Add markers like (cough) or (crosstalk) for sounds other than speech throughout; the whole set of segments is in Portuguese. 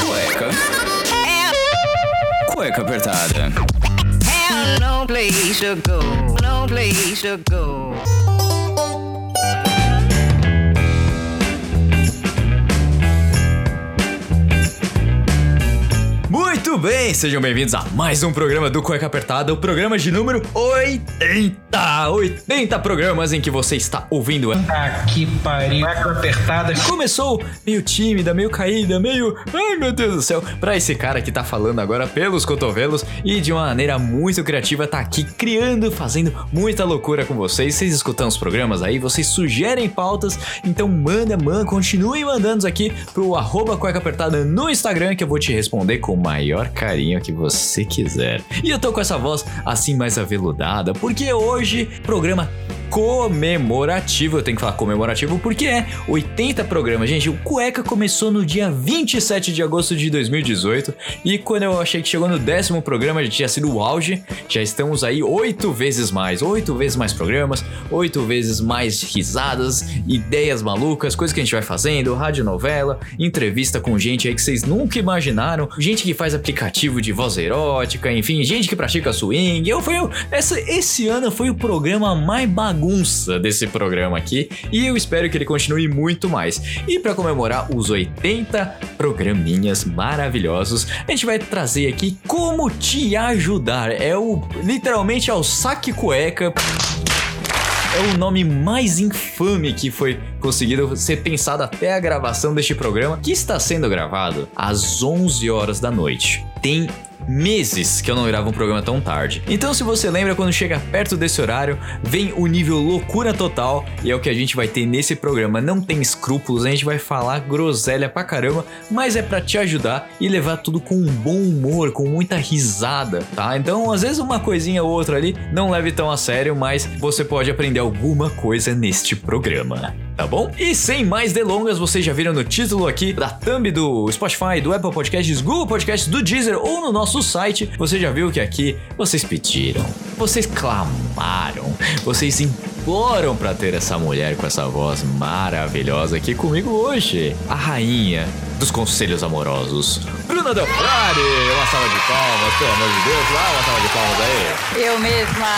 Cueca. Cueca apertada. no place to go, no place to go. Muito bem, sejam bem-vindos a mais um programa do Cueca Apertada, o programa de número 80. 80 programas em que você está ouvindo. Aqui pariu, cueca apertada. Começou meio tímida, meio caída, meio. Ai meu Deus do céu. Pra esse cara que tá falando agora pelos cotovelos e de uma maneira muito criativa, tá aqui criando, fazendo muita loucura com vocês. Vocês escutam os programas aí, vocês sugerem pautas, então manda, manda, continue mandando aqui pro arroba cueca apertada no Instagram que eu vou te responder com o maior carinho que você quiser. E eu tô com essa voz assim mais aveludada, porque hoje programa comemorativo. Eu tenho que falar comemorativo porque é 80 programas. Gente, o Cueca começou no dia 27 de agosto de 2018 e quando eu achei que chegou no décimo programa já tinha sido o auge. Já estamos aí oito vezes mais, oito vezes mais programas, oito vezes mais risadas, ideias malucas, coisas que a gente vai fazendo, radionovela, entrevista com gente aí que vocês nunca imaginaram, gente que faz aplicativo de voz erótica, enfim, gente que pratica swing. Eu fui essa, esse ano foi o programa mais bagunça desse programa aqui e eu espero que ele continue muito mais. E para comemorar os 80 programinhas maravilhosos, a gente vai trazer aqui como te ajudar. É o literalmente é o saque cueca é o nome mais infame que foi conseguido ser pensado até a gravação deste programa, que está sendo gravado às 11 horas da noite. Tem meses que eu não gravo um programa tão tarde. Então, se você lembra, quando chega perto desse horário, vem o nível loucura total e é o que a gente vai ter nesse programa. Não tem escrúpulos, a gente vai falar groselha pra caramba, mas é para te ajudar e levar tudo com um bom humor, com muita risada, tá? Então, às vezes uma coisinha ou outra ali não leve tão a sério, mas você pode aprender alguma coisa neste programa tá bom? E sem mais delongas, vocês já viram no título aqui da thumb do Spotify, do Apple Podcasts, Google Podcasts, do Deezer ou no nosso site, você já viu que aqui vocês pediram, vocês clamaram, vocês imploram para ter essa mulher com essa voz maravilhosa aqui comigo hoje, a rainha dos conselhos amorosos, Bruna Del Frade. Uma salva de palmas, pelo amor de Deus, lá uma salva de palmas aí. Eu mesma.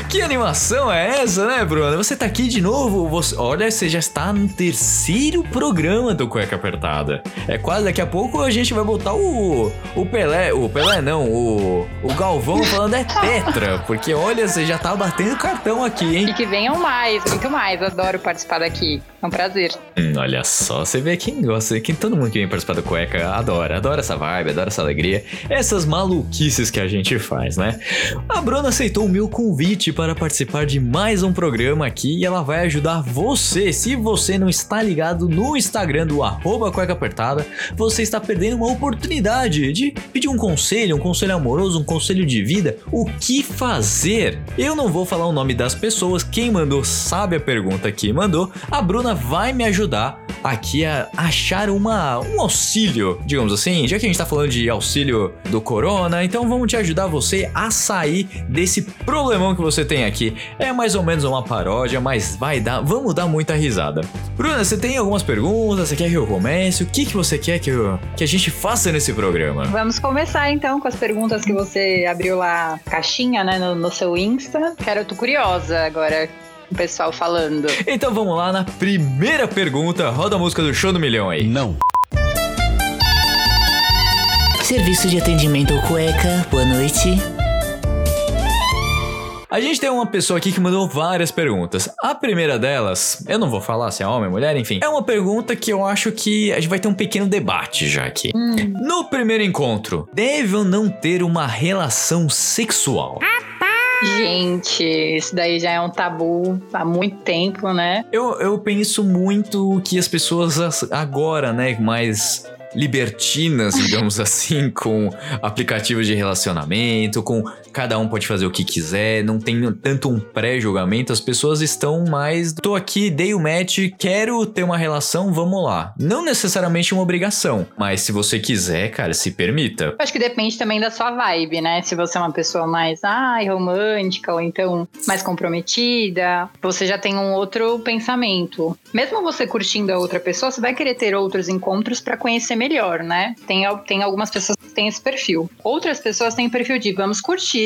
(laughs) que animação é essa, né, Bruna? Você tá aqui de novo. Você, olha, você já está no terceiro programa do Cueca Apertada. É quase daqui a pouco a gente vai botar o, o Pelé. O Pelé não, o, o Galvão falando é Tetra. Porque olha, você já tá batendo cartão aqui, hein? E que venham mais, muito mais. Adoro participar daqui. É um prazer. Hum, olha só, você vê quem gosta, quem todo mundo que vem participar do Cueca adora, adora essa vibe, adora essa alegria, essas maluquices que a gente faz, né? A Bruna aceitou o meu convite para participar de mais um programa aqui e ela vai ajudar você. Se você não está ligado no Instagram do arroba Cueca Apertada, você está perdendo uma oportunidade de pedir um conselho, um conselho amoroso, um conselho de vida, o que fazer. Eu não vou falar o nome das pessoas, quem mandou sabe a pergunta que mandou, a Bruna vai me ajudar aqui a achar uma, um auxílio, digamos assim, já que a gente tá falando de auxílio do corona, então vamos te ajudar você a sair desse problemão que você tem aqui. É mais ou menos uma paródia, mas vai dar, vamos dar muita risada. Bruna, você tem algumas perguntas? Você quer que eu comece? O que, que você quer que, eu, que a gente faça nesse programa? Vamos começar então com as perguntas que você abriu lá, caixinha, né, no, no seu Insta. Quero, eu tô curiosa agora o pessoal falando. Então vamos lá na primeira pergunta. Roda a música do show do milhão aí. Não. Serviço de atendimento ao cueca, boa noite. A gente tem uma pessoa aqui que mandou várias perguntas. A primeira delas, eu não vou falar se é homem, mulher, enfim, é uma pergunta que eu acho que a gente vai ter um pequeno debate já aqui. Hum. No primeiro encontro, deve ou não ter uma relação sexual? Gente, isso daí já é um tabu há muito tempo, né? Eu, eu penso muito que as pessoas agora, né, mais libertinas, digamos (laughs) assim, com aplicativos de relacionamento, com cada um pode fazer o que quiser, não tem tanto um pré-julgamento, as pessoas estão mais. Tô aqui, dei o match, quero ter uma relação, vamos lá. Não necessariamente uma obrigação, mas se você quiser, cara, se permita. Acho que depende também da sua vibe, né? Se você é uma pessoa mais, ai, romântica, ou então mais comprometida, você já tem um outro pensamento. Mesmo você curtindo a outra pessoa, você vai querer ter outros encontros pra conhecer melhor, né? Tem, tem algumas pessoas que têm esse perfil. Outras pessoas têm perfil de vamos curtir,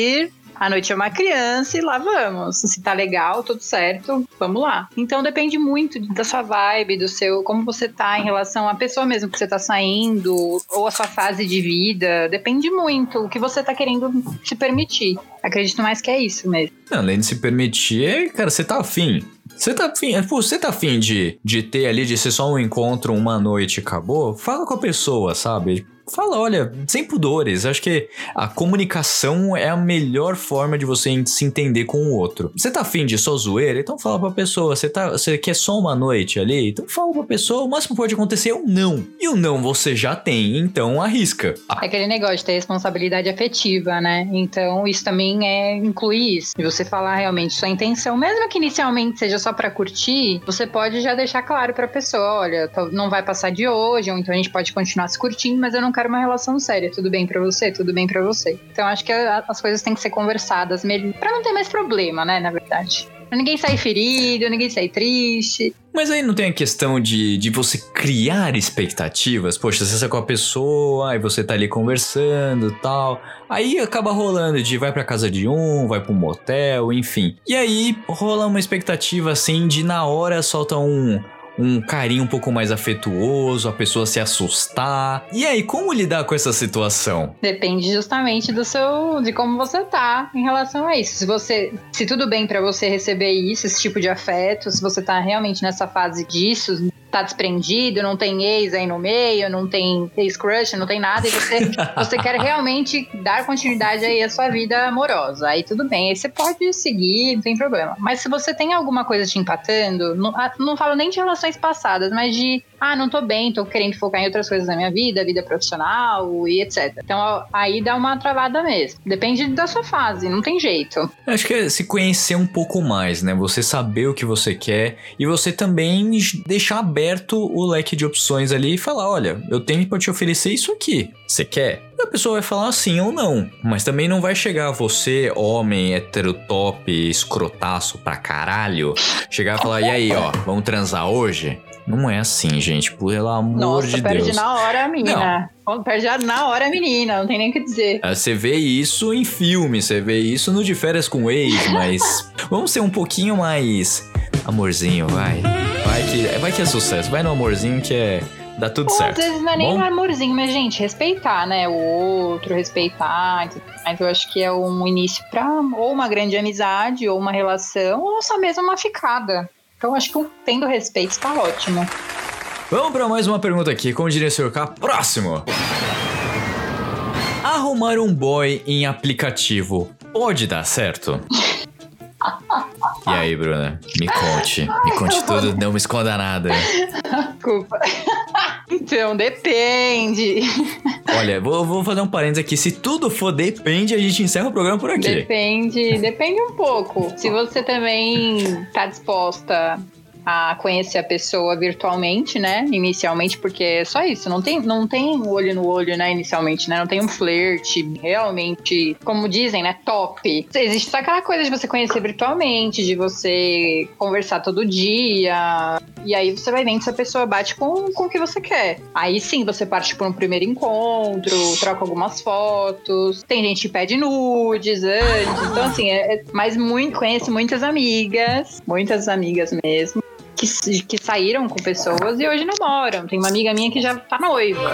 a noite é uma criança e lá vamos. Se tá legal, tudo certo, vamos lá. Então depende muito da sua vibe, do seu, como você tá em relação à pessoa mesmo que você tá saindo, ou a sua fase de vida. Depende muito o que você tá querendo se permitir. Acredito mais que é isso mesmo. Além de se permitir, é, cara, você tá afim. Você tá afim, é, você tá afim de, de ter ali, de ser só um encontro, uma noite acabou? Fala com a pessoa, sabe? Fala, olha, sem pudores. Acho que a comunicação é a melhor forma de você se entender com o outro. Você tá afim de só zoeira? Então fala pra pessoa. Você, tá, você quer só uma noite ali? Então fala pra pessoa. O máximo que pode acontecer é um não. E o não você já tem, então arrisca. É aquele negócio de ter responsabilidade afetiva, né? Então, isso também é incluir isso. De você falar realmente sua intenção, mesmo que inicialmente seja só pra curtir, você pode já deixar claro pra pessoa: olha, não vai passar de hoje, ou então a gente pode continuar se curtindo, mas eu não quero uma relação séria. Tudo bem pra você? Tudo bem pra você. Então, acho que a- as coisas têm que ser conversadas melhor, pra não ter mais problema, né? Na verdade. Pra ninguém sair ferido, ninguém sair triste. Mas aí não tem a questão de, de você criar expectativas? Poxa, você sai com a pessoa, aí você tá ali conversando tal. Aí acaba rolando de vai pra casa de um, vai pra um motel, enfim. E aí rola uma expectativa assim de na hora solta um. Um carinho um pouco mais afetuoso, a pessoa se assustar. E aí, como lidar com essa situação? Depende justamente do seu, de como você tá em relação a isso. Se você, se tudo bem pra você receber isso, esse tipo de afeto, se você tá realmente nessa fase disso, tá desprendido, não tem ex aí no meio, não tem ex-crush, não tem nada, e você, (laughs) você quer realmente dar continuidade aí à sua vida amorosa. Aí tudo bem, aí você pode seguir, não tem problema. Mas se você tem alguma coisa te empatando, não, ah, não falo nem de relações passadas, mas de, ah, não tô bem, tô querendo focar em outras coisas da minha vida, vida profissional e etc. Então aí dá uma travada mesmo. Depende da sua fase, não tem jeito. Acho que é se conhecer um pouco mais, né? Você saber o que você quer e você também deixar aberto o leque de opções ali e falar: olha, eu tenho pra te oferecer isso aqui. Você quer? A pessoa vai falar sim ou não. Mas também não vai chegar você, homem, heterotop, escrotaço pra caralho, chegar e falar: e aí, ó, vamos transar hoje? Não é assim, gente. Pelo amor Nossa, de perde Deus. na hora a menina. Perde na hora a menina, não tem nem o que dizer. É, Você vê isso em filme, você vê isso no De Férias com Ex, mas (laughs) vamos ser um pouquinho mais amorzinho, vai. Vai que, vai que é sucesso, vai no amorzinho que é. dá tudo Ou às certo. vezes não é nem Bom? um amorzinho, mas, gente, respeitar, né? O outro, respeitar. mais. eu acho que é um início pra ou uma grande amizade, ou uma relação, ou só mesmo uma ficada. Então, acho que tendo respeito tá ótimo. Vamos pra mais uma pergunta aqui, como diria o Sr. K. Próximo! Arrumar um boy em aplicativo pode dar certo? (laughs) E aí, Bruna? Me conte. Me conte (laughs) tudo, não me esconda nada. Desculpa. então, depende. Olha, vou, vou fazer um parênteses aqui. Se tudo for depende, a gente encerra o programa por aqui. Depende, depende um pouco. Se você também tá disposta a conhecer a pessoa virtualmente, né? Inicialmente, porque é só isso. Não tem, não tem olho no olho, né? Inicialmente, né? Não tem um flerte realmente, como dizem, né? Top. Existe só aquela coisa de você conhecer virtualmente, de você conversar todo dia. E aí você vai vendo se a pessoa bate com, com o que você quer. Aí sim, você parte por um primeiro encontro, troca algumas fotos. Tem gente que pede nudes antes. Então, assim, é, é- mas muito, conheço muitas amigas, muitas amigas mesmo. Que, que saíram com pessoas e hoje namoram. Tem uma amiga minha que já tá noiva.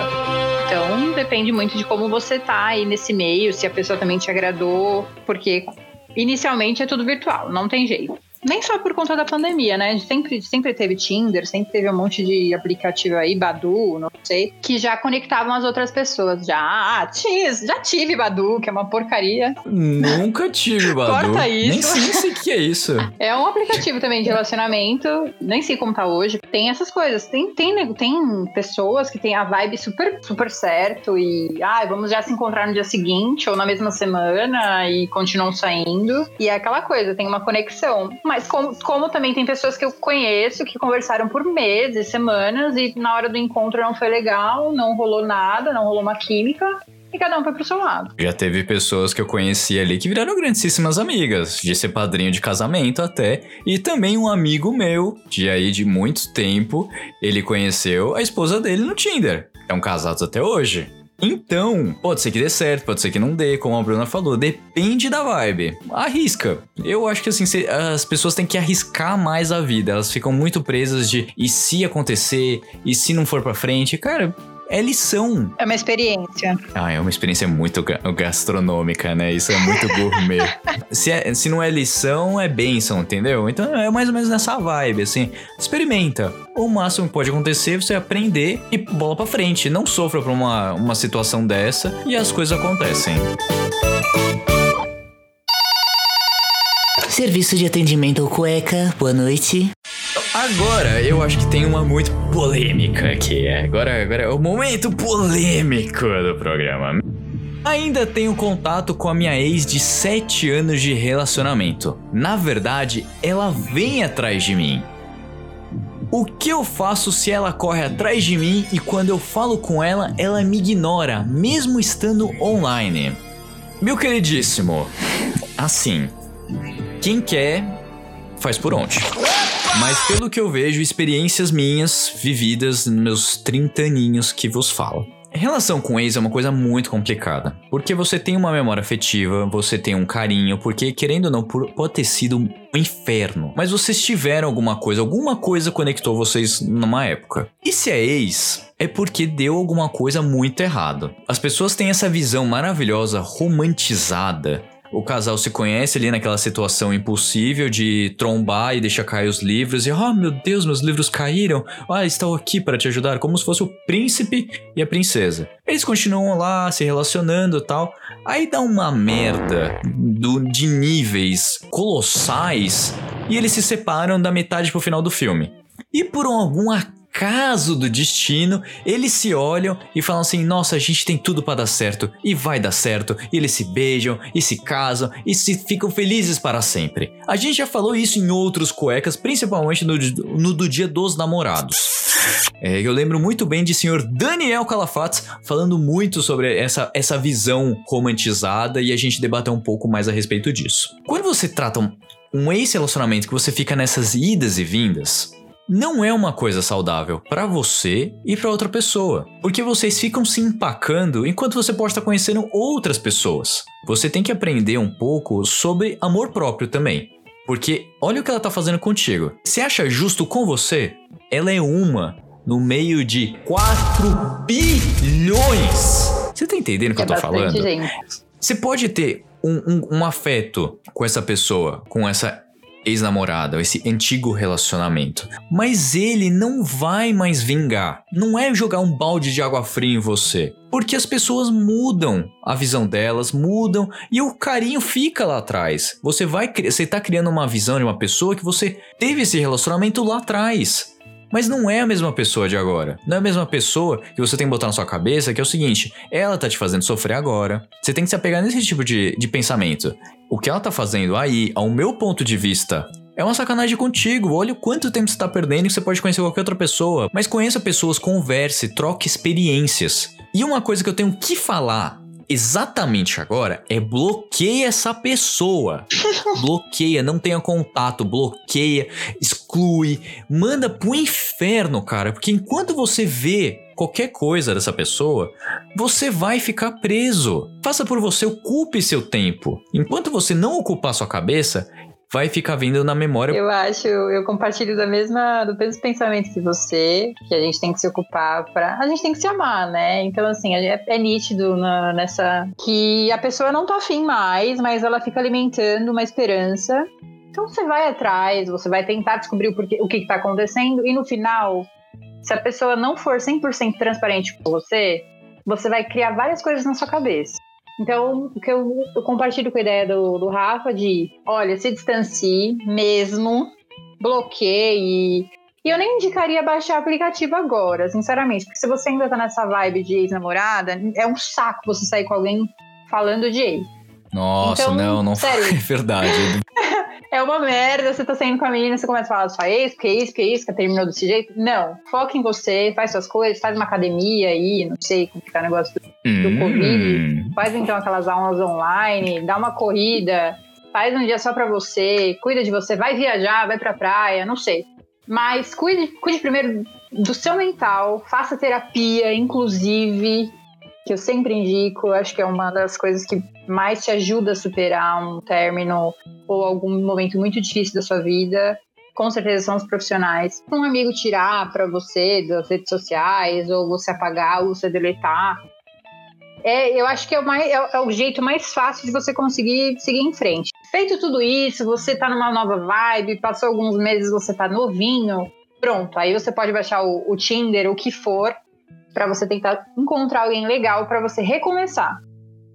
Então depende muito de como você tá aí nesse meio, se a pessoa também te agradou, porque inicialmente é tudo virtual, não tem jeito. Nem só por conta da pandemia, né? A gente sempre, sempre teve Tinder, sempre teve um monte de aplicativo aí, Badu, não sei, que já conectavam as outras pessoas. Já, ah, tive, já tive Badu, que é uma porcaria. Nunca tive (laughs) Badu. Corta isso. Nem sei, sei o que é isso. (laughs) É um aplicativo também de relacionamento, nem sei como tá hoje. Tem essas coisas. Tem, tem, tem pessoas que têm a vibe super, super certo e, ah, vamos já se encontrar no dia seguinte ou na mesma semana e continuam saindo. E é aquela coisa, tem uma conexão. Mas como, como também tem pessoas que eu conheço que conversaram por meses, semanas e na hora do encontro não foi legal, não rolou nada, não rolou uma química e cada um foi pro seu lado. Já teve pessoas que eu conheci ali que viraram grandíssimas amigas, de ser padrinho de casamento até, e também um amigo meu, de aí de muito tempo, ele conheceu a esposa dele no Tinder. Estão casados até hoje. Então, pode ser que dê certo, pode ser que não dê, como a Bruna falou, depende da vibe. Arrisca. Eu acho que assim, as pessoas têm que arriscar mais a vida. Elas ficam muito presas de e se acontecer, e se não for pra frente. Cara, é lição. É uma experiência. Ah, é uma experiência muito ga- gastronômica, né? Isso é muito gourmet. (laughs) se, é- se não é lição, é bênção, entendeu? Então é mais ou menos nessa vibe, assim. Experimenta. O máximo que pode acontecer é você aprender e bola pra frente. Não sofra por uma, uma situação dessa e as coisas acontecem. Serviço de atendimento ao cueca, boa noite. Agora, eu acho que tem uma muito polêmica aqui. Agora, agora é o momento polêmico do programa. Ainda tenho contato com a minha ex de 7 anos de relacionamento. Na verdade, ela vem atrás de mim. O que eu faço se ela corre atrás de mim e quando eu falo com ela, ela me ignora, mesmo estando online? Meu queridíssimo, assim, quem quer faz por onde. Mas pelo que eu vejo, experiências minhas vividas nos meus 30 aninhos que vos falo. Relação com ex é uma coisa muito complicada, porque você tem uma memória afetiva, você tem um carinho, porque querendo ou não, pode ter sido um inferno. Mas vocês tiveram alguma coisa, alguma coisa conectou vocês numa época. E se é ex, é porque deu alguma coisa muito errado. As pessoas têm essa visão maravilhosa, romantizada o casal se conhece ali naquela situação impossível de trombar e deixar cair os livros e, oh meu Deus, meus livros caíram. Ah, estou aqui para te ajudar, como se fosse o príncipe e a princesa. Eles continuam lá se relacionando e tal. Aí dá uma merda do- de níveis colossais e eles se separam da metade pro final do filme. E por algum acaso do destino, eles se olham e falam assim: "Nossa, a gente tem tudo pra dar certo e vai dar certo". E eles se beijam e se casam e se ficam felizes para sempre. A gente já falou isso em outros cuecas, principalmente no, no do Dia dos Namorados. É, eu lembro muito bem de senhor Daniel Calafates falando muito sobre essa, essa visão romantizada e a gente debateu um pouco mais a respeito disso. Quando você trata um, um ex-relacionamento que você fica nessas idas e vindas, não é uma coisa saudável pra você e pra outra pessoa, porque vocês ficam se empacando enquanto você pode estar conhecendo outras pessoas. Você tem que aprender um pouco sobre amor próprio também. Porque olha o que ela tá fazendo contigo. Você acha justo com você? Ela é uma no meio de 4 bilhões. Você tá entendendo o que é eu tô falando? gente. Você pode ter um, um- um afeto com essa pessoa, com essa ex-namorada, esse antigo relacionamento. Mas ele não vai mais vingar. Não é jogar um balde de água fria em você. Porque as pessoas mudam a visão delas, mudam e o carinho fica lá atrás. Você vai, você tá criando uma visão de uma pessoa que você teve esse relacionamento lá atrás. Mas não é a mesma pessoa de agora. Não é a mesma pessoa que você tem que botar na sua cabeça que é o seguinte: ela tá te fazendo sofrer agora. Você tem que se apegar nesse tipo de, de pensamento. O que ela tá fazendo aí, ao meu ponto de vista, é uma sacanagem contigo. Olha o quanto tempo você tá perdendo que você pode conhecer qualquer outra pessoa. Mas conheça pessoas, converse, troque experiências. E uma coisa que eu tenho que falar exatamente agora é bloqueia essa pessoa. (laughs) bloqueia, não tenha contato, bloqueia, exclui, manda pro inferno, cara, porque enquanto você vê qualquer coisa dessa pessoa, você vai ficar preso. Faça por você, ocupe seu tempo. Enquanto você não ocupar sua cabeça, vai ficar vindo na memória. Eu acho, eu compartilho da mesma, do mesmo pensamento que você, que a gente tem que se ocupar para, a gente tem que se amar, né? Então assim, é, é nítido na- nessa que a pessoa não tá afim mais, mas ela fica alimentando uma esperança Então você vai atrás, você vai tentar descobrir o, porquê, o que está acontecendo e no final, se a pessoa não for 100% transparente com você, você vai criar várias coisas na sua cabeça. Então, o que eu, eu compartilho com a ideia do, do Rafa de, olha, se distancie mesmo, bloqueie. E eu nem indicaria baixar aplicativo agora, sinceramente, porque se você ainda tá nessa vibe de ex-namorada, é um saco você sair com alguém falando de ex. Nossa, Então, não, não sério. (laughs) é verdade. (laughs) É uma merda, você tá saindo com a menina, você começa a falar da sua ex, porque isso, porque isso, que terminou desse jeito. Não, foca em você, faz suas coisas, faz uma academia aí, não sei como que tá o negócio do, do Covid. Hum, Faz então aquelas aulas online, dá uma corrida, faz um dia só pra você, cuida de você, vai viajar, vai pra praia, não sei. Mas cuide, cuide primeiro do seu mental, faça terapia, inclusive, que eu sempre indico, eu acho que é uma das coisas que mais te ajuda a superar um término ou algum momento muito difícil da sua vida. Com certeza são os profissionais. Um amigo tirar pra você das redes sociais, ou você apagar, ou você deletar. É, eu acho que é o, mais, é, é o jeito mais fácil de você conseguir seguir em frente. Feito tudo isso, você tá numa nova vibe, passou alguns meses, você tá novinho, pronto. Aí você pode baixar o, o Tinder, o que for, pra você tentar encontrar alguém legal pra você recomeçar.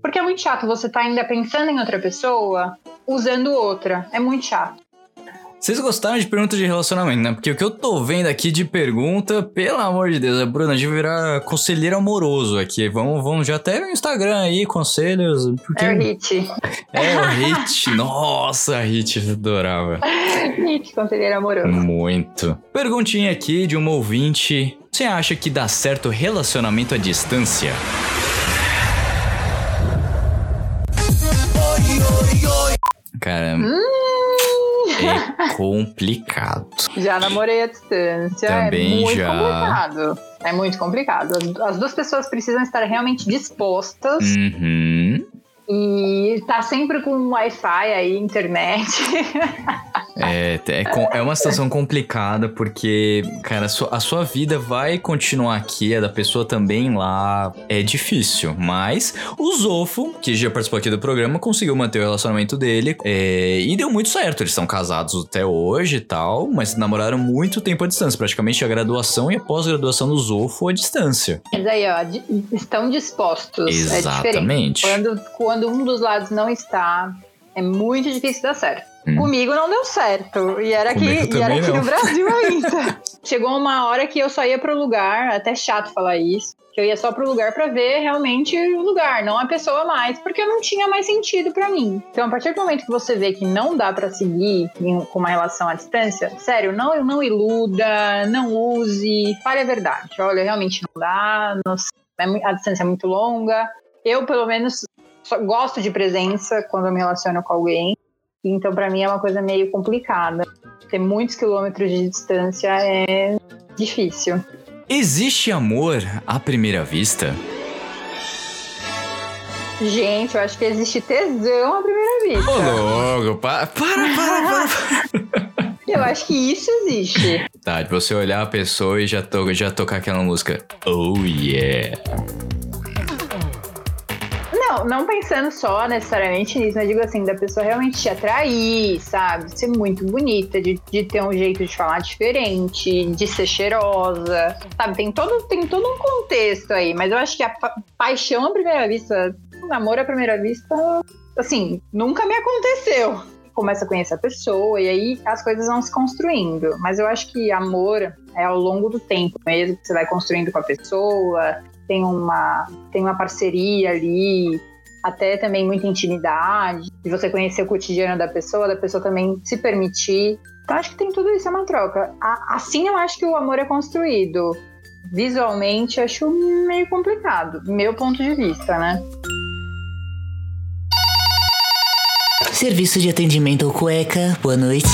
Porque é muito chato você tá ainda pensando em outra pessoa, usando outra. É muito chato. Vocês gostaram de perguntas de relacionamento, né? Porque o que eu tô vendo aqui de pergunta, pelo amor de Deus, a Bruna de virar conselheiro amoroso aqui. Vamos, vamos já até no Instagram aí, conselhos. Porque... É o hit. É, o Hit. (laughs) Nossa, Hit, adorava. Hit, conselheiro amoroso. Muito. Perguntinha aqui de uma ouvinte. Você acha que dá certo relacionamento à distância? Cara, é (laughs) complicado. Já namorei à distância. Também é muito já. complicado. É muito complicado. As, as duas pessoas precisam estar realmente dispostas Uhum. E tá sempre com Wi-Fi aí, internet. (laughs) É, é, é uma situação complicada porque, cara, a sua, a sua vida vai continuar aqui, a da pessoa também lá. É difícil, mas o Zofo, que já participou aqui do programa, conseguiu manter o relacionamento dele é, e deu muito certo. Eles estão casados até hoje e tal, mas namoraram muito tempo à distância, praticamente a graduação e a pós-graduação do Zofo à distância. Mas aí, ó, estão dispostos. É. Exatamente. Quando, quando um dos lados não está, é muito difícil dar certo. Hum. Comigo não deu certo. E era aqui, e era aqui não. no Brasil (laughs) ainda. Chegou uma hora que eu só ia pro lugar, até chato falar isso, que eu ia só pro lugar pra ver realmente o lugar, não a pessoa mais, porque não tinha mais sentido pra mim. Então, a partir do momento que você vê que não dá pra seguir com uma relação à distância, sério, não, não iluda, não use, fale a verdade. Olha, realmente não dá, não- é a distância é muito longa. Eu, pelo menos, só gosto de presença quando eu me relaciono com alguém. Então, pra mim, é uma coisa meio complicada. Ter muitos quilômetros de distância é difícil. Existe amor à primeira vista? Gente, eu acho que existe tesão à primeira Ô, vista. louco, para, para, para, para. (laughs) Eu acho que isso existe. Tá, de você olhar a pessoa e já, to já tocar aquela música. Oh yeah. Não, não pensando só necessariamente nisso, mas digo assim, da pessoa realmente te atrair, sabe? Ser muito bonita, de, de ter um jeito de falar diferente, de ser cheirosa, sabe? Tem todo, tem todo um contexto aí, mas eu acho que a pa- paixão à primeira vista, o namoro à primeira vista, assim, nunca me aconteceu. Começa a conhecer a pessoa e aí as coisas vão se construindo. Mas eu acho que amor é ao longo do tempo mesmo, que você vai construindo com a pessoa, tem uma, tem uma parceria ali, até também muita intimidade, de você conhecer o cotidiano da pessoa, da pessoa também se permitir. Então acho que tem tudo isso, é uma troca. Assim eu acho que o amor é construído. Visualmente acho meio complicado, meu ponto de vista, né? Serviço de atendimento ao cueca, boa noite.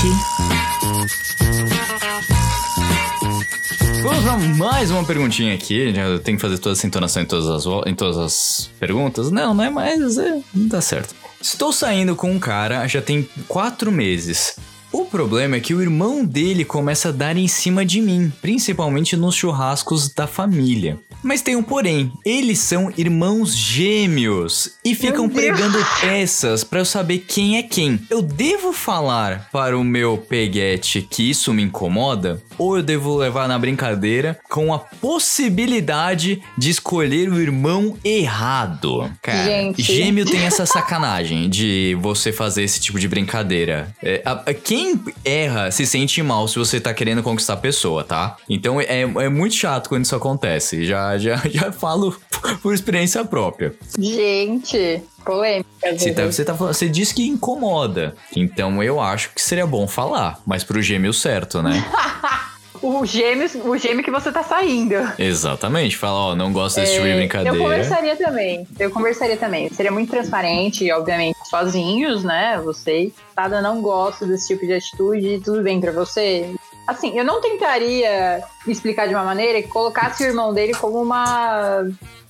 Vamos pra mais uma perguntinha aqui. Já tenho que fazer toda essa entonação em todas as, em todas as perguntas. Não, não é mais. É, não dá certo. Estou saindo com um cara já tem quatro meses. O problema é que o irmão dele começa a dar em cima de mim, principalmente nos churrascos da família. Mas tem um porém. Eles são irmãos gêmeos e ficam pregando peças pra eu saber quem é quem. Eu devo falar para o meu peguete que isso me incomoda? Ou eu devo levar na brincadeira com a possibilidade de escolher o irmão errado? Cara, Gente. gêmeo tem essa (laughs) sacanagem de você fazer esse tipo de brincadeira. É, a- a- quem erra se sente mal se você tá querendo conquistar a pessoa, tá? Então é, é muito chato quando isso acontece. Já, já, (laughs) já falo por experiência própria. Gente, polêmica. Você tá, você, tá falando, você disse que incomoda. Então eu acho que seria bom falar, mas pro gêmeo certo, né? (laughs) O gêmeo, o gêmeo que você tá saindo. Exatamente. Fala, ó, não gosto desse tipo de É, brincadeira. Eu conversaria também. Eu conversaria também. Seria muito transparente, obviamente, sozinhos, né? Vocês. Tada, não gosto desse tipo de atitude, tudo bem pra você. Assim, eu não tentaria explicar de uma maneira que colocasse o irmão dele como uma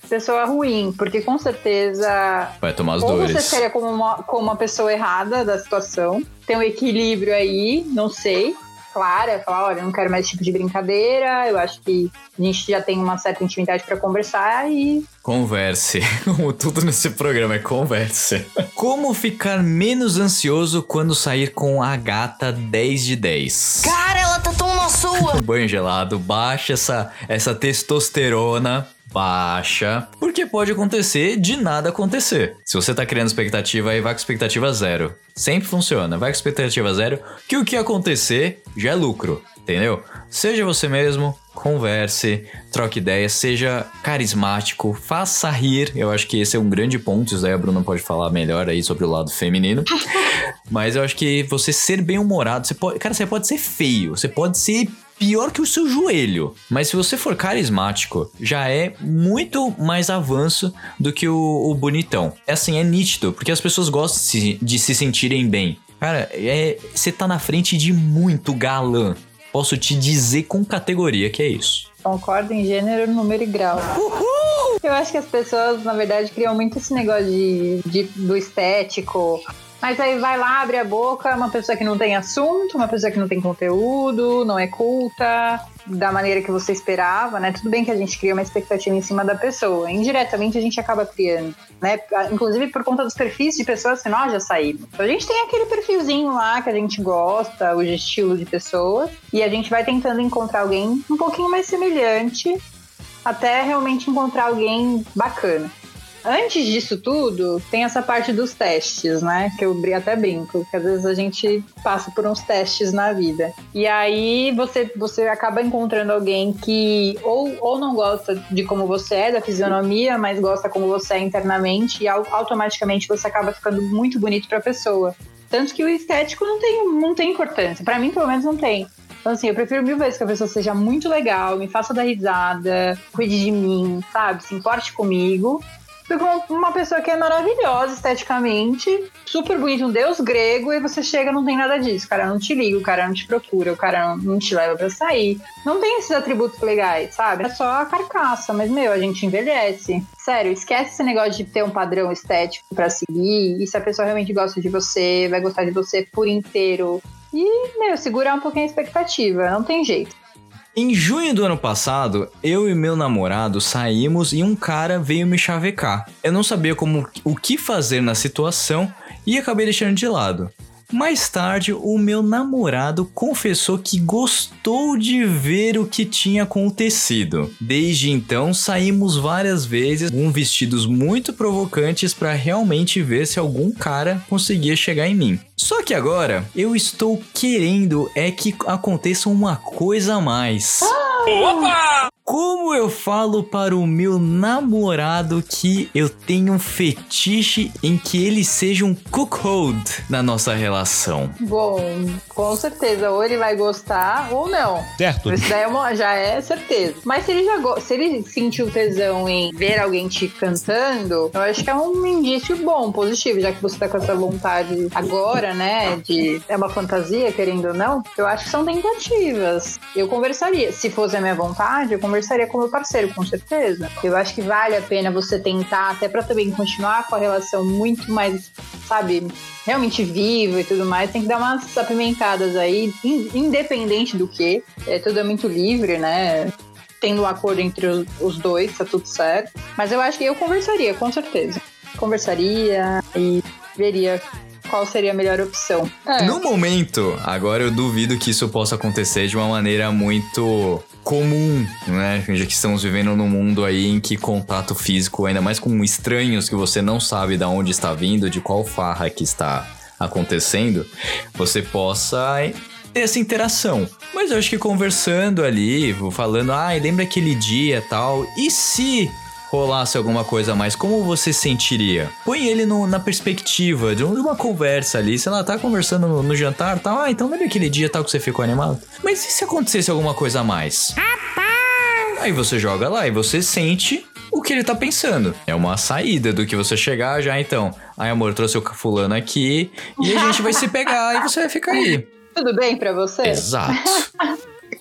pessoa ruim, porque com certeza Vai tomar as ou você dores. seria como uma, como uma pessoa errada da situação, tem um equilíbrio aí, não sei. Clara, falar, olha, eu não quero mais esse tipo de brincadeira, eu acho que a gente já tem uma certa intimidade pra conversar e Converse. (laughs) Como tudo nesse programa é converse. Como ficar menos ansioso quando sair com a gata 10 de 10? Cara, ela tá tão na sua. (laughs) Banho gelado, baixa essa, essa testosterona. Baixa. Porque pode acontecer de nada acontecer. Se você tá criando expectativa, aí vai com expectativa zero. Sempre funciona. Vai com expectativa zero, que o que acontecer já é lucro. Entendeu? Seja você mesmo, converse, troque ideias, seja carismático, faça rir. Eu acho que esse é um grande ponto. Isso daí a Bruna pode falar melhor aí sobre o lado feminino. (laughs) Mas eu acho que você ser bem-humorado, você pode. Cara, você pode ser feio, você pode ser pior que o seu joelho. Mas se você for carismático, já é muito mais avanço do que o, o bonitão. É assim, é nítido, porque as pessoas gostam de se, de se sentirem bem. Cara, é, você tá na frente de muito galã. Posso te dizer com categoria que é isso. concordo em gênero, número e grau. Eu acho que as pessoas, na verdade, criam muito esse negócio de, de- do estético. Mas aí vai lá, abre a boca, uma pessoa que não tem assunto, uma pessoa que não tem conteúdo, não é culta, da maneira que você esperava, né? Tudo bem que a gente cria uma expectativa em cima da pessoa. Indiretamente a gente acaba criando, né? Inclusive por conta dos perfis de pessoas que nós já saímos. A gente tem aquele perfilzinho lá que a gente gosta, o estilo de pessoa, e a gente vai tentando encontrar alguém um pouquinho mais semelhante até realmente encontrar alguém bacana. Antes disso tudo, tem essa parte dos testes, né? Que eu até brinco, que às vezes a gente passa por uns testes na vida. E aí você, você acaba encontrando alguém que ou, ou não gosta de como você é, da fisionomia, mas gosta como você é internamente, e au- automaticamente você acaba ficando muito bonito pra pessoa. Tanto que o estético não tem, não tem importância. Pra mim, pelo menos, não tem. Então, assim, eu prefiro mil vezes que a pessoa seja muito legal, me faça dar risada, cuide de mim, sabe? Se importe comigo. Que uma- pessoa que é maravilhosa esteticamente, super bonito, um deus grego, e você chega não tem nada disso. O cara não te liga, o cara não te procura, o cara não, te leva pra sair. Não tem esses atributos legais, sabe? É só a carcaça, mas, meu, a gente envelhece. Sério, esquece esse negócio de ter um padrão estético pra seguir, e se a pessoa realmente gosta de você, vai gostar de você por inteiro. E, meu, segurar um pouquinho a expectativa, não tem jeito. Em junho do ano passado, eu e meu namorado saímos e um cara veio me chavecar. Eu não sabia como o que fazer na situação e acabei deixando de lado. Mais tarde, o meu namorado confessou que gostou de ver o que tinha acontecido. Desde então, saímos várias vezes com vestidos muito provocantes para realmente ver se algum cara conseguia chegar em mim. Só que agora, eu estou querendo é que aconteça uma coisa a mais. Como eu falo para o meu namorado que eu tenho um fetiche em que ele seja um cuckold na nossa relação? Bom, com certeza, ou ele vai gostar ou não. Certo. Isso daí é uma- já é certeza. Mas se ele já go- se ele sentiu tesão em ver alguém te cantando, eu acho que é um indício bom, positivo, já que você tá com essa vontade agora, né? De é uma fantasia, querendo ou não. Eu acho que são tentativas. Eu conversaria. Se fosse a minha vontade, eu conversaria com meu parceiro, com certeza. Eu acho que vale a pena você tentar, até pra também continuar com a relação muito mais, sabe, realmente viva e tudo mais, tem que dar umas apimentadas aí, in- independente do que. É tudo é muito livre, né? tendo um acordo entre os dois, tá tudo certo. Mas eu acho que eu conversaria, com certeza. Conversaria e veria qual seria a melhor opção. É. No momento, agora eu duvido que isso possa acontecer de uma maneira muito comum, né? Já que estamos vivendo num mundo aí em que contato físico, ainda mais com estranhos que você não sabe de onde está vindo, de qual farra que está acontecendo, você possa ter essa interação. Mas eu acho que conversando ali, falando, ah, lembra aquele dia tal, e se rolasse alguma coisa a mais, como você sentiria? Põe ele no- na perspectiva de uma conversa ali, sei lá, tá conversando no, no jantar tal, ah, então lembra aquele dia tal que você ficou animado? Mas e se acontecesse alguma coisa a mais? Aí você joga lá e você sente o que ele tá pensando. É uma saída do que você chegar já, então. Ai, amor, trouxe o fulano aqui e a gente vai se pegar e você vai ficar aí. (laughs) Tudo bem pra você? Exato. (laughs)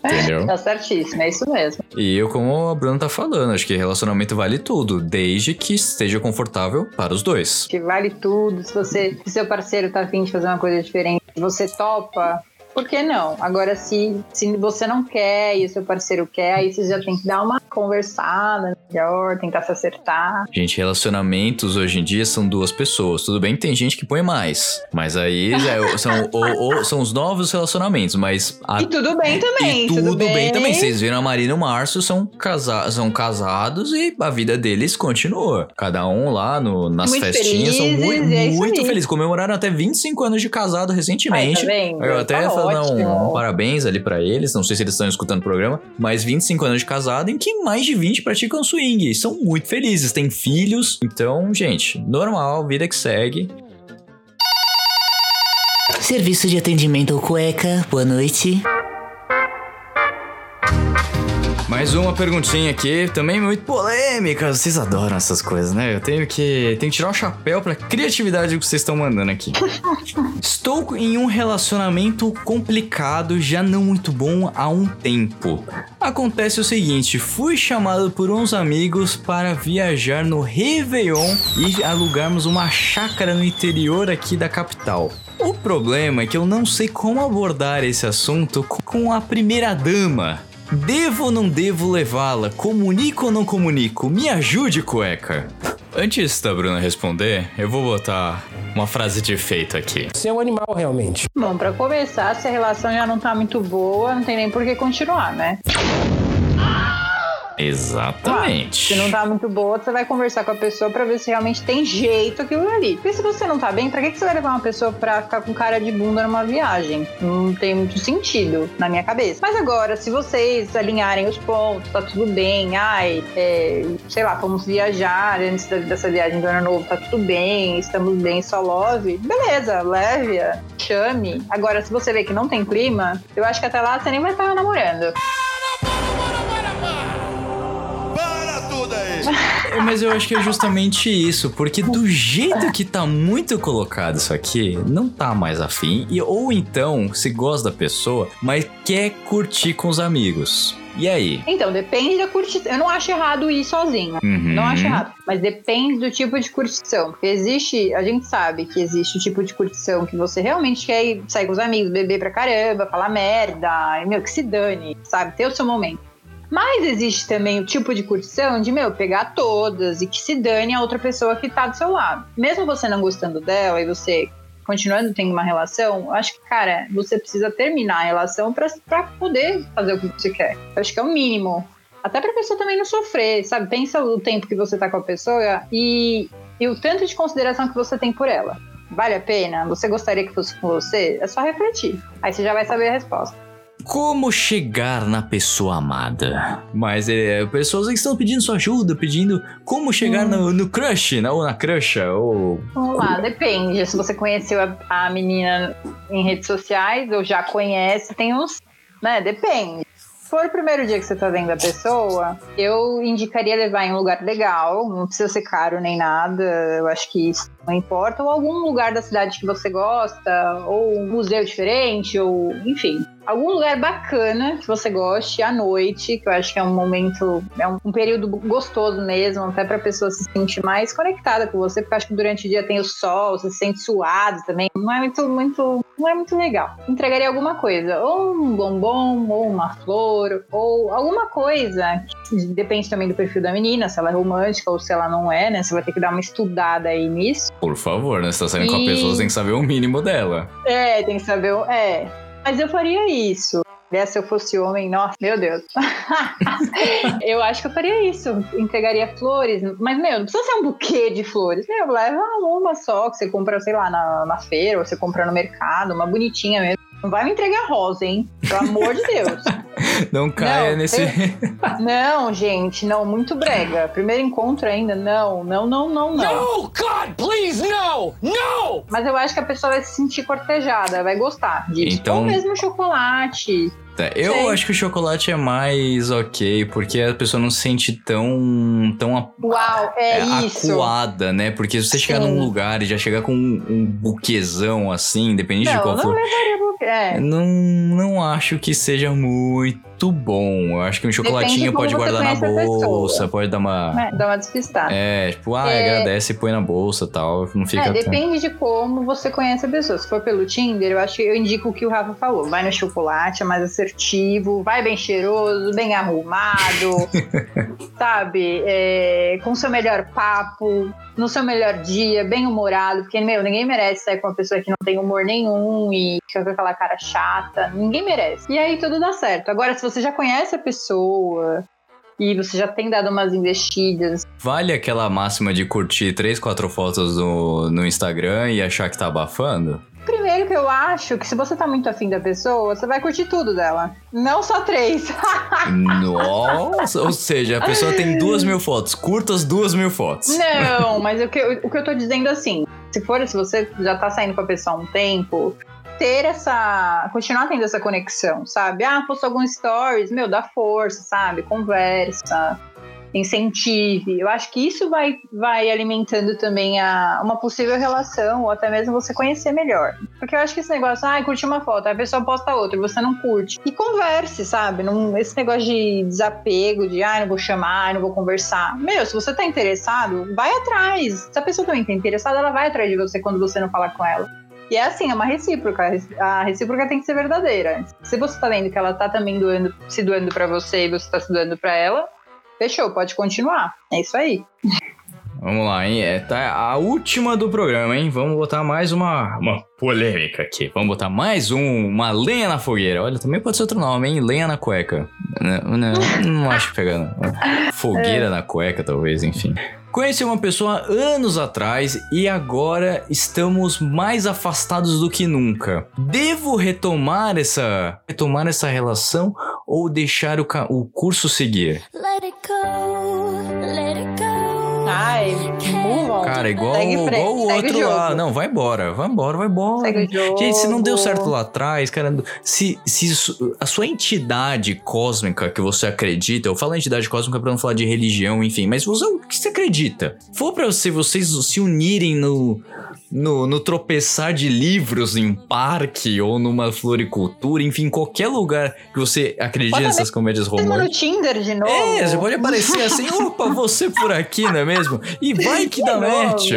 Entendeu? (laughs) Tá certíssimo, é isso mesmo. E eu, como a Bruna tá falando, acho que relacionamento vale tudo, desde que esteja confortável para os dois. Que vale tudo. Se você, se seu parceiro tá afim de fazer uma coisa diferente, você topa. Por que não? Agora, se, se você não quer e o seu parceiro quer, aí você já tem que dar uma conversada melhor, tentar se acertar. Gente, relacionamentos hoje em dia são duas pessoas. Tudo bem que tem gente que põe mais, mas aí é- são, o- o- são os novos relacionamentos, mas... a- E tudo bem também. E tudo, bem. também. Vocês viram a Marina e o Márcio são, casa são casados e a vida deles continua. Cada um lá no, nas Muito festinhas são felizes, muito, é isso muito aí. felizes. Comemoraram até 25 anos de casado recentemente. Ai, tá vendo? Eu até Tá ótimo. um parabéns ali pra eles. Não sei se eles estão escutando o programa, mas 25 anos de casado em que mais de 20 praticam swing. E São muito felizes, têm filhos. Então, gente, normal, vida que segue. Serviço de atendimento ao cueca, boa noite. Mais uma perguntinha aqui, também muito polêmica. Vocês adoram essas coisas, né? Eu tenho que, tenho que tirar o chapéu pra criatividade que vocês estão mandando aqui. (laughs) Estou em um relacionamento complicado, já não muito bom há um tempo. Acontece o seguinte: fui chamado por uns amigos para viajar no Réveillon e alugarmos uma chácara no interior aqui da capital. O problema é que eu não sei como abordar esse assunto com a primeira dama. Devo ou não devo levá-la? Comunico ou não comunico? Me ajude, cueca. Antes da Bruna responder, eu vou botar uma frase de efeito aqui. Você é um animal, realmente. Bom, pra começar, se a relação já não tá muito boa, não tem nem por que continuar, né? Exatamente. Se não tá muito boa, você vai conversar com a pessoa pra ver se realmente tem jeito aquilo ali. Porque se você não tá bem, pra que que você vai levar uma pessoa pra ficar com cara de bunda numa viagem? Não tem muito sentido na minha cabeça. Mas agora, se vocês alinharem os pontos, tá tudo bem, ai, é, sei lá, vamos viajar antes dessa viagem do ano novo, tá tudo bem, estamos bem, só love, beleza, leve-a, chame. Agora, se você vê que não tem clima, eu acho que até lá você nem vai estar namorando. Mas eu acho que é justamente isso, porque do jeito que tá muito colocado isso aqui, não tá mais afim, e, ou então se gosta da pessoa, mas quer curtir com os amigos. E aí? Então, depende da curtição. Eu não acho errado ir sozinho. Uhum. Não acho errado. Mas depende do tipo de curtição. Porque existe, a gente sabe que existe o tipo de curtição que você realmente quer ir sair com os amigos, beber pra caramba, falar merda, meu, que se dane, sabe? Ter o seu momento. Mas existe também o tipo de curtição de, meu, pegar todas e que se dane a outra pessoa que tá do seu lado. Mesmo você não gostando dela e você continuando tendo uma relação, acho que, cara, você precisa terminar a relação pra poder fazer o que você quer. Eu acho que é o mínimo. Até pra pessoa também não sofrer, sabe? Pensa o tempo que você tá com a pessoa e, e o tanto de consideração que você tem por ela. Vale a pena? Você gostaria que fosse com você? É só refletir. Aí você já vai saber a resposta. Como chegar na pessoa amada? Mas é, pessoas que estão pedindo sua ajuda, pedindo como chegar no, no crush, né? ou na crusha, ou... Vamos lá, depende. Se você conheceu a, a menina em redes sociais ou já conhece, tem uns. Né? Depende. Se for o primeiro dia que você tá vendo a pessoa, eu indicaria levar em um lugar legal, não precisa ser caro nem nada, eu acho que isso não importa, ou algum lugar da cidade que você gosta, ou um museu diferente, ou enfim. algum lugar bacana que você goste à noite, que eu acho que é um momento, é um, um período gostoso mesmo, até pra pessoa se sentir mais conectada com você, porque eu acho que durante o dia tem o sol, você se sente suado também. Não é muito, muito, não é muito legal. Entregaria alguma coisa, ou um bombom, ou uma flor, ou alguma coisa. Depende também do perfil da menina, se ela é romântica ou se ela não é, né? Você vai ter que dar uma estudada aí nisso. Por favor, né? Você tá saindo com a E- pessoa, você tem que saber o mínimo dela. É, tem que saber. o- É. Mas eu faria isso. Né, Se eu fosse homem, nossa, meu Deus. (laughs) eu acho que eu faria isso. Entregaria flores. Mas, meu, não precisa ser um buquê de flores. Meu, leva uma só que você compra, sei lá, na, na feira, ou você compra no mercado, uma bonitinha mesmo. Não vai me entregar rosa, hein? Pelo amor de Deus. (laughs) Não caia Não, nesse. (laughs) Não, gente, não, muito brega. Primeiro encontro ainda, não, não, não, não, não. God, please, no! No! Mas eu acho que a pessoa vai se sentir cortejada, vai gostar disso. Então- Ou mesmo chocolate. Tá, Eu Sei. acho que o chocolate é mais ok, porque a pessoa não se sente tão. tão a- Uau, é, é, isso. acuada, né? Porque se você chegar Sim. num lugar e já chegar com um, um buquezão assim, independente de Não, qual não for. levaria. É. Não, não acho que seja muito bom. Eu acho que um chocolatinho pode guardar na bolsa, pode dar uma. É, dá uma despistada. É, tipo, ah, É. agradece e põe na bolsa e tal. Não fica. É, tão- depende de como você conhece a pessoa. Se for pelo Tinder, eu acho que eu indico o que o Rafa falou. Vai no chocolate, é mais assertivo, vai bem cheiroso, bem arrumado, (laughs) sabe? É, com seu melhor papo, no seu melhor dia, bem humorado, porque, meu, ninguém merece sair com uma pessoa que não tem humor nenhum e fica com aquela cara chata. Ninguém merece. E aí tudo dá certo. Agora, se você já conhece a pessoa. E você já tem dado umas investidas, Vale aquela máxima de curtir três, quatro fotos no, no Instagram e achar que tá abafando? Primeiro que eu acho que se você tá muito afim da pessoa, você vai curtir tudo dela. Não só três. (laughs) Nossa! Ou seja, a pessoa tem duas mil fotos. Curta as duas mil fotos. Não, mas o que, eu- o que eu tô dizendo assim, se for, se você já tá saindo com a pessoa há um tempo, ter essa. continuar tendo essa conexão, sabe? Ah, postou alguns stories, meu, dá força, sabe? Conversa. Incentive. Eu acho que isso vai, vai alimentando também a, uma possível relação, ou até mesmo você conhecer melhor. Porque eu acho que esse negócio, ah, curte uma foto, a pessoa posta outra, você não curte. E converse, sabe? Esse negócio de desapego, de ah, não vou chamar, não vou conversar. Meu, se você tá interessado, vai atrás. Se a pessoa também tá interessada, ela vai atrás de você quando você não falar com ela. E é assim, é uma recíproca. A recíproca tem que ser verdadeira. Se você tá vendo que ela tá também se doando pra você e você tá se doando pra ela, fechou, pode continuar. É isso aí. Vamos lá, hein? É, tá a última do programa, hein? Vamos botar mais uma, uma polêmica aqui. Vamos botar mais um, uma lenha na fogueira. Olha, também pode ser outro nome, hein? Lenha na cueca. Não, não, não acho pegando. Fogueira na cueca, talvez, enfim. Conheci uma pessoa anos atrás e agora estamos mais afastados do que nunca. Devo retomar essa retomar essa relação ou deixar o, o curso seguir? Let it go. Ai, move on. Cara, igual, Segue frente, igual o segue outro lá. Não, vai embora, vai embora, vai embora. Segue o jogo. Gente, se não deu certo lá atrás, cara, se, se isso- a sua entidade cósmica que você acredita, eu falo entidade cósmica pra não falar de religião, enfim, mas você, o que você acredita? For pra você, vocês se unirem no, no, no tropeçar de livros em parque ou numa floricultura, enfim, qualquer lugar que você acredite nessas comédias Mesmo no românticas. Tinder de novo. É, você pode aparecer assim, (laughs) opa, você por aqui, não é mesmo? E vai que dá match.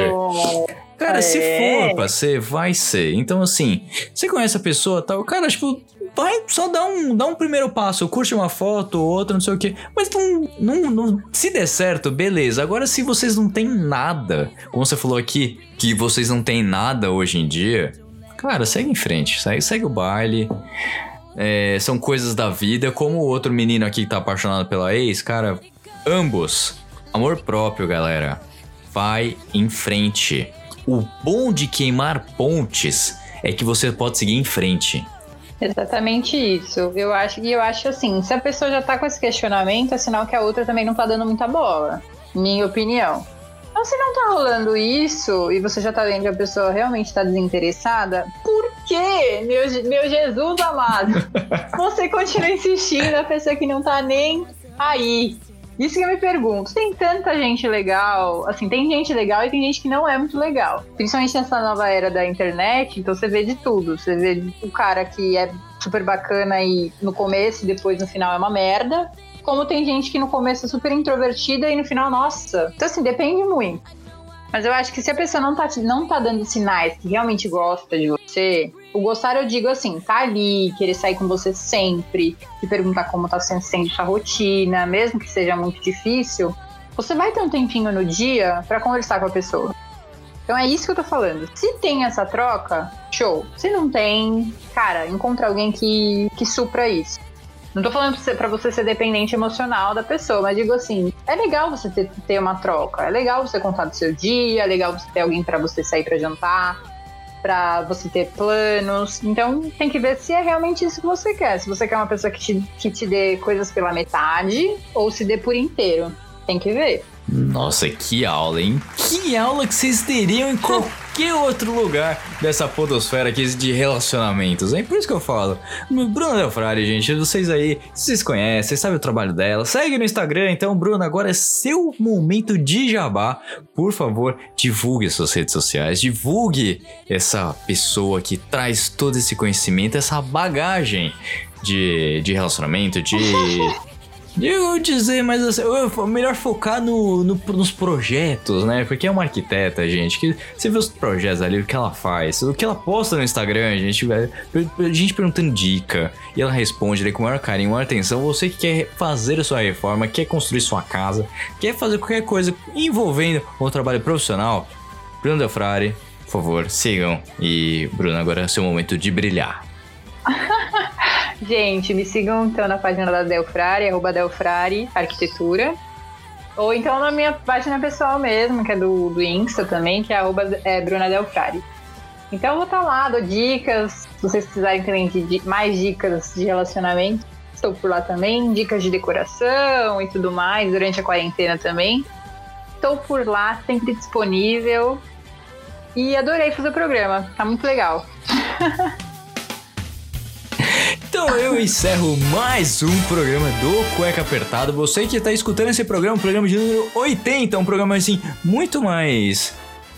Cara, se É. for pra ser, vai ser. Então, assim, você conhece a pessoa tal, cara, tipo, vai só dar um, dá um primeiro passo, curte uma foto, outra, não sei o quê. Mas não, não, não- se der certo, beleza. Agora, se vocês não têm nada, como você falou aqui, que vocês não têm nada hoje em dia, cara, segue em frente, segue, segue o baile. É, são coisas da vida, como o outro menino aqui que tá apaixonado pela ex, cara, ambos. Amor próprio, galera. Vai em frente. O bom de queimar pontes é que você pode seguir em frente. Exatamente isso. Eu acho e eu acho assim, se a pessoa já tá com esse questionamento, é sinal que a outra também não tá dando muita bola. Minha opinião. Então, se não tá rolando isso e você já tá vendo que a pessoa realmente tá desinteressada, por quê, meu, meu Jesus amado? (laughs) você continua insistindo na pessoa que não tá nem aí. Isso que eu me pergunto. Tem tanta gente legal, assim, tem gente legal e tem gente que não é muito legal. Principalmente nessa nova era da internet, então você vê de tudo. Você vê o cara que é super bacana e no começo e depois no final é uma merda. Como tem gente que no começo é super introvertida e no final, nossa. Então, assim, depende muito. Mas eu acho que se a pessoa não tá, não tá dando sinais que realmente gosta de você, o gostar eu digo assim, tá ali, querer sair com você sempre, te perguntar como tá sendo sendo sua rotina, mesmo que seja muito difícil, você vai ter um tempinho no dia pra conversar com a pessoa. Então é isso que eu tô falando. Se tem essa troca, show. Se não tem, cara, encontra alguém que, que supra isso. Não tô falando pra você, você ser dependente emocional da pessoa, mas digo assim, é legal você ter, ter uma troca. É legal você contar do seu dia, é legal você ter alguém pra você sair pra jantar, pra você ter planos. Então tem que ver se é realmente isso que você quer. Se você quer uma pessoa que te, que te dê coisas pela metade ou se dê por inteiro. Tem que ver. Nossa, que aula, hein? Que aula que vocês teriam em qualquer outro lugar dessa podosfera aqui de relacionamentos, hein? Por isso que eu falo. Bruna Del Frade, gente, vocês aí, vocês conhecem, vocês sabem o trabalho dela. Segue no Instagram, então, Bruna, agora é seu momento de jabá. Por favor, divulgue suas redes sociais, divulgue essa pessoa que traz todo esse conhecimento, essa bagagem de, de relacionamento, de... (laughs) Eu dizer, mas assim, melhor focar no, no- nos projetos, né? Porque é uma arquiteta, gente, que você vê os projetos ali, o que ela faz, o que ela posta no Instagram, gente, velho, a gente perguntando dica, e ela responde ali com o maior carinho, maior atenção. Você que quer fazer a sua reforma, quer construir sua casa, quer fazer qualquer coisa envolvendo um trabalho profissional, Bruno Del Frari, por favor, sigam. E, Bruno, agora é o seu momento de brilhar. (laughs) Gente, me sigam então na página da Delfrari, arroba Delfrari Arquitetura. Ou então na minha página pessoal mesmo, que é do, do Insta também, que é arroba é, Bruna Delfrari. Então eu vou estar lá, dou dicas. Se vocês precisarem também de mais dicas de relacionamento, estou por lá também. Dicas de decoração e tudo mais, durante a quarentena também. Estou por lá, sempre disponível. E adorei fazer o programa, tá muito legal. (laughs) Então eu encerro mais um programa do Cueca Apertado. Você que tá escutando esse programa, programa de número 80, um programa assim muito mais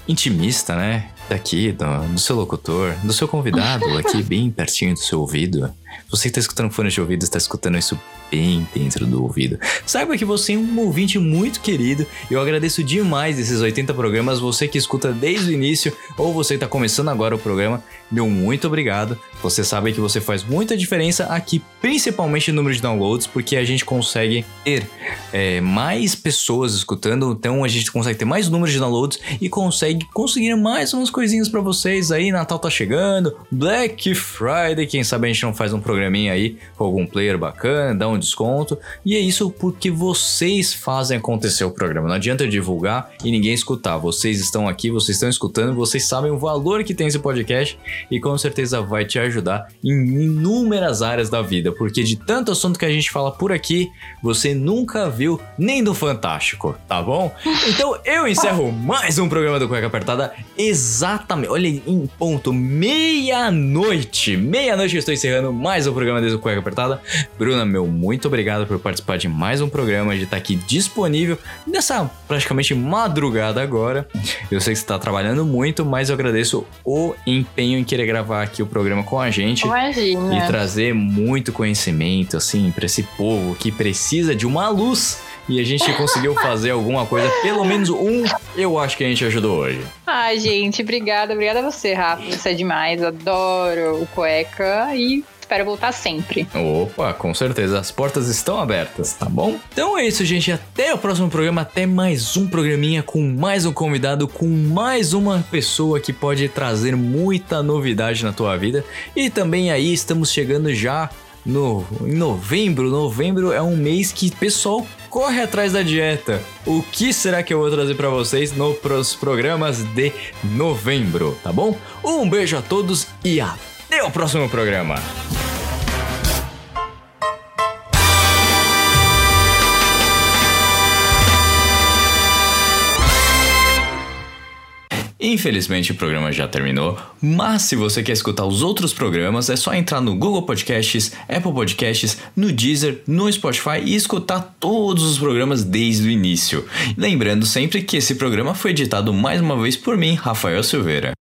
intimista, né? Daqui, do, do seu locutor, do seu convidado, aqui (laughs) bem pertinho do seu ouvido. Você que tá escutando fone de ouvido, está escutando isso bem dentro do ouvido. Saiba que você é um ouvinte muito querido. Eu agradeço demais esses 80 programas. Você que escuta desde o início ou você que tá começando agora o programa, meu muito obrigado. Você sabe que você faz muita diferença aqui, principalmente no número de downloads, porque a gente consegue ter é, mais pessoas escutando, então a gente consegue ter mais números de downloads e consegue conseguir mais umas coisinhas pra vocês aí. Natal tá chegando, Black Friday, quem sabe a gente não faz um programinha aí com algum player bacana, dá um desconto. E é isso porque vocês fazem acontecer o programa. Não adianta eu divulgar e ninguém escutar. Vocês estão aqui, vocês estão escutando, vocês sabem o valor que tem esse podcast e com certeza vai te ajudar em inúmeras áreas da vida, porque de tanto assunto que a gente fala por aqui, você nunca viu nem do Fantástico, tá bom? (laughs) Então eu encerro mais um programa do Cueca Apertada exatamente, olha em ponto, meia-noite, meia-noite eu estou encerrando mais um programa desde o Cueca Apertada. Bruna, meu muito obrigado por participar de mais um programa, de estar aqui disponível nessa praticamente madrugada agora. Eu sei que você está trabalhando muito, mas eu agradeço o empenho em querer gravar aqui o programa com a gente e Imagina. trazer muito conhecimento assim para esse povo que precisa de uma luz. E a gente conseguiu fazer alguma coisa, pelo menos um, eu acho que a gente ajudou hoje. Ai, gente, obrigada. Obrigada a você, Rafa. Você é demais. Adoro o cueca e espero voltar sempre. Opa, com certeza, as portas estão abertas, tá bom? Então é isso, gente. Até o próximo programa, até mais um programinha com mais um convidado, com mais uma pessoa que pode trazer muita novidade na tua vida. E também aí estamos chegando já no em novembro. Novembro é um mês que pessoal corre atrás da dieta. O que será que eu vou trazer pra vocês nos programas de novembro, tá bom? Um beijo a todos e até o próximo programa. Infelizmente o programa já terminou, mas se você quer escutar os outros programas, é só entrar no Google Podcasts, Apple Podcasts, no Deezer, no Spotify e escutar todos os programas desde o início. Lembrando sempre que esse programa foi editado mais uma vez por mim, Rafael Silveira.